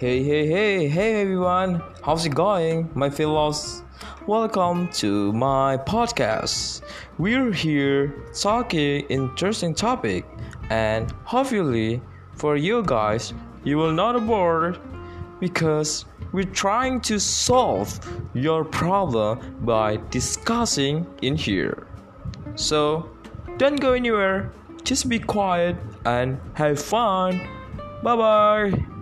Hey, hey, hey, hey everyone, how's it going, my fellows? Welcome to my podcast. We're here talking interesting topic, and hopefully for you guys, you will not bored because we're trying to solve your problem by discussing in here. So don't go anywhere, just be quiet and have fun. Bye bye.